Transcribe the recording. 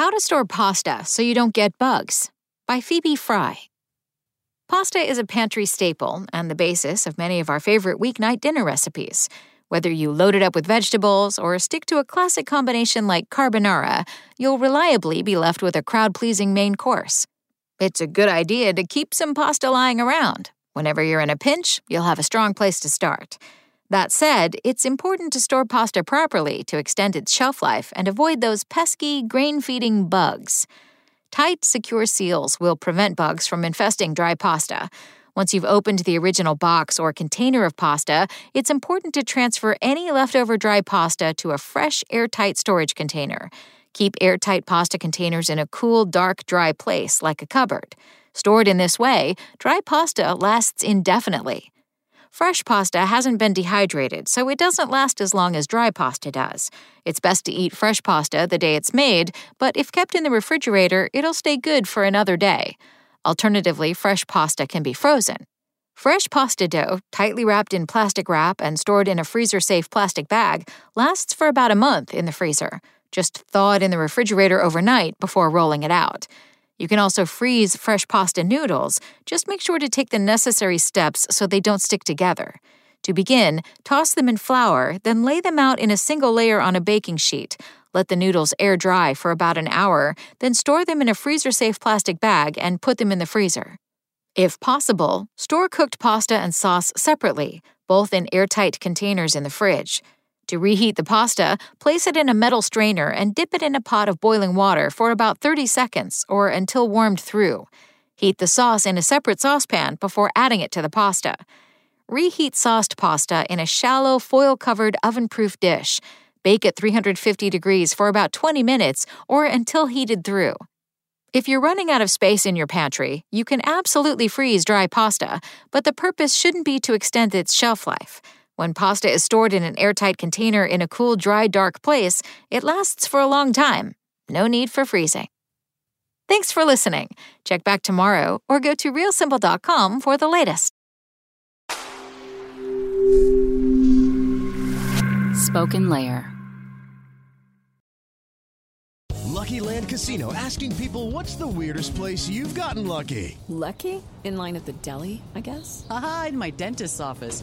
How to store pasta so you don't get bugs by Phoebe Fry. Pasta is a pantry staple and the basis of many of our favorite weeknight dinner recipes. Whether you load it up with vegetables or stick to a classic combination like carbonara, you'll reliably be left with a crowd pleasing main course. It's a good idea to keep some pasta lying around. Whenever you're in a pinch, you'll have a strong place to start. That said, it's important to store pasta properly to extend its shelf life and avoid those pesky, grain feeding bugs. Tight, secure seals will prevent bugs from infesting dry pasta. Once you've opened the original box or container of pasta, it's important to transfer any leftover dry pasta to a fresh, airtight storage container. Keep airtight pasta containers in a cool, dark, dry place, like a cupboard. Stored in this way, dry pasta lasts indefinitely. Fresh pasta hasn't been dehydrated, so it doesn't last as long as dry pasta does. It's best to eat fresh pasta the day it's made, but if kept in the refrigerator, it'll stay good for another day. Alternatively, fresh pasta can be frozen. Fresh pasta dough, tightly wrapped in plastic wrap and stored in a freezer safe plastic bag, lasts for about a month in the freezer. Just thaw it in the refrigerator overnight before rolling it out. You can also freeze fresh pasta noodles. Just make sure to take the necessary steps so they don't stick together. To begin, toss them in flour, then lay them out in a single layer on a baking sheet. Let the noodles air dry for about an hour, then store them in a freezer safe plastic bag and put them in the freezer. If possible, store cooked pasta and sauce separately, both in airtight containers in the fridge. To reheat the pasta, place it in a metal strainer and dip it in a pot of boiling water for about 30 seconds or until warmed through. Heat the sauce in a separate saucepan before adding it to the pasta. Reheat sauced pasta in a shallow, foil covered, oven proof dish. Bake at 350 degrees for about 20 minutes or until heated through. If you're running out of space in your pantry, you can absolutely freeze dry pasta, but the purpose shouldn't be to extend its shelf life. When pasta is stored in an airtight container in a cool, dry, dark place, it lasts for a long time. No need for freezing. Thanks for listening. Check back tomorrow or go to realsimple.com for the latest. Spoken Layer. Lucky Land Casino asking people what's the weirdest place you've gotten lucky? Lucky? In line at the deli, I guess? Aha, in my dentist's office.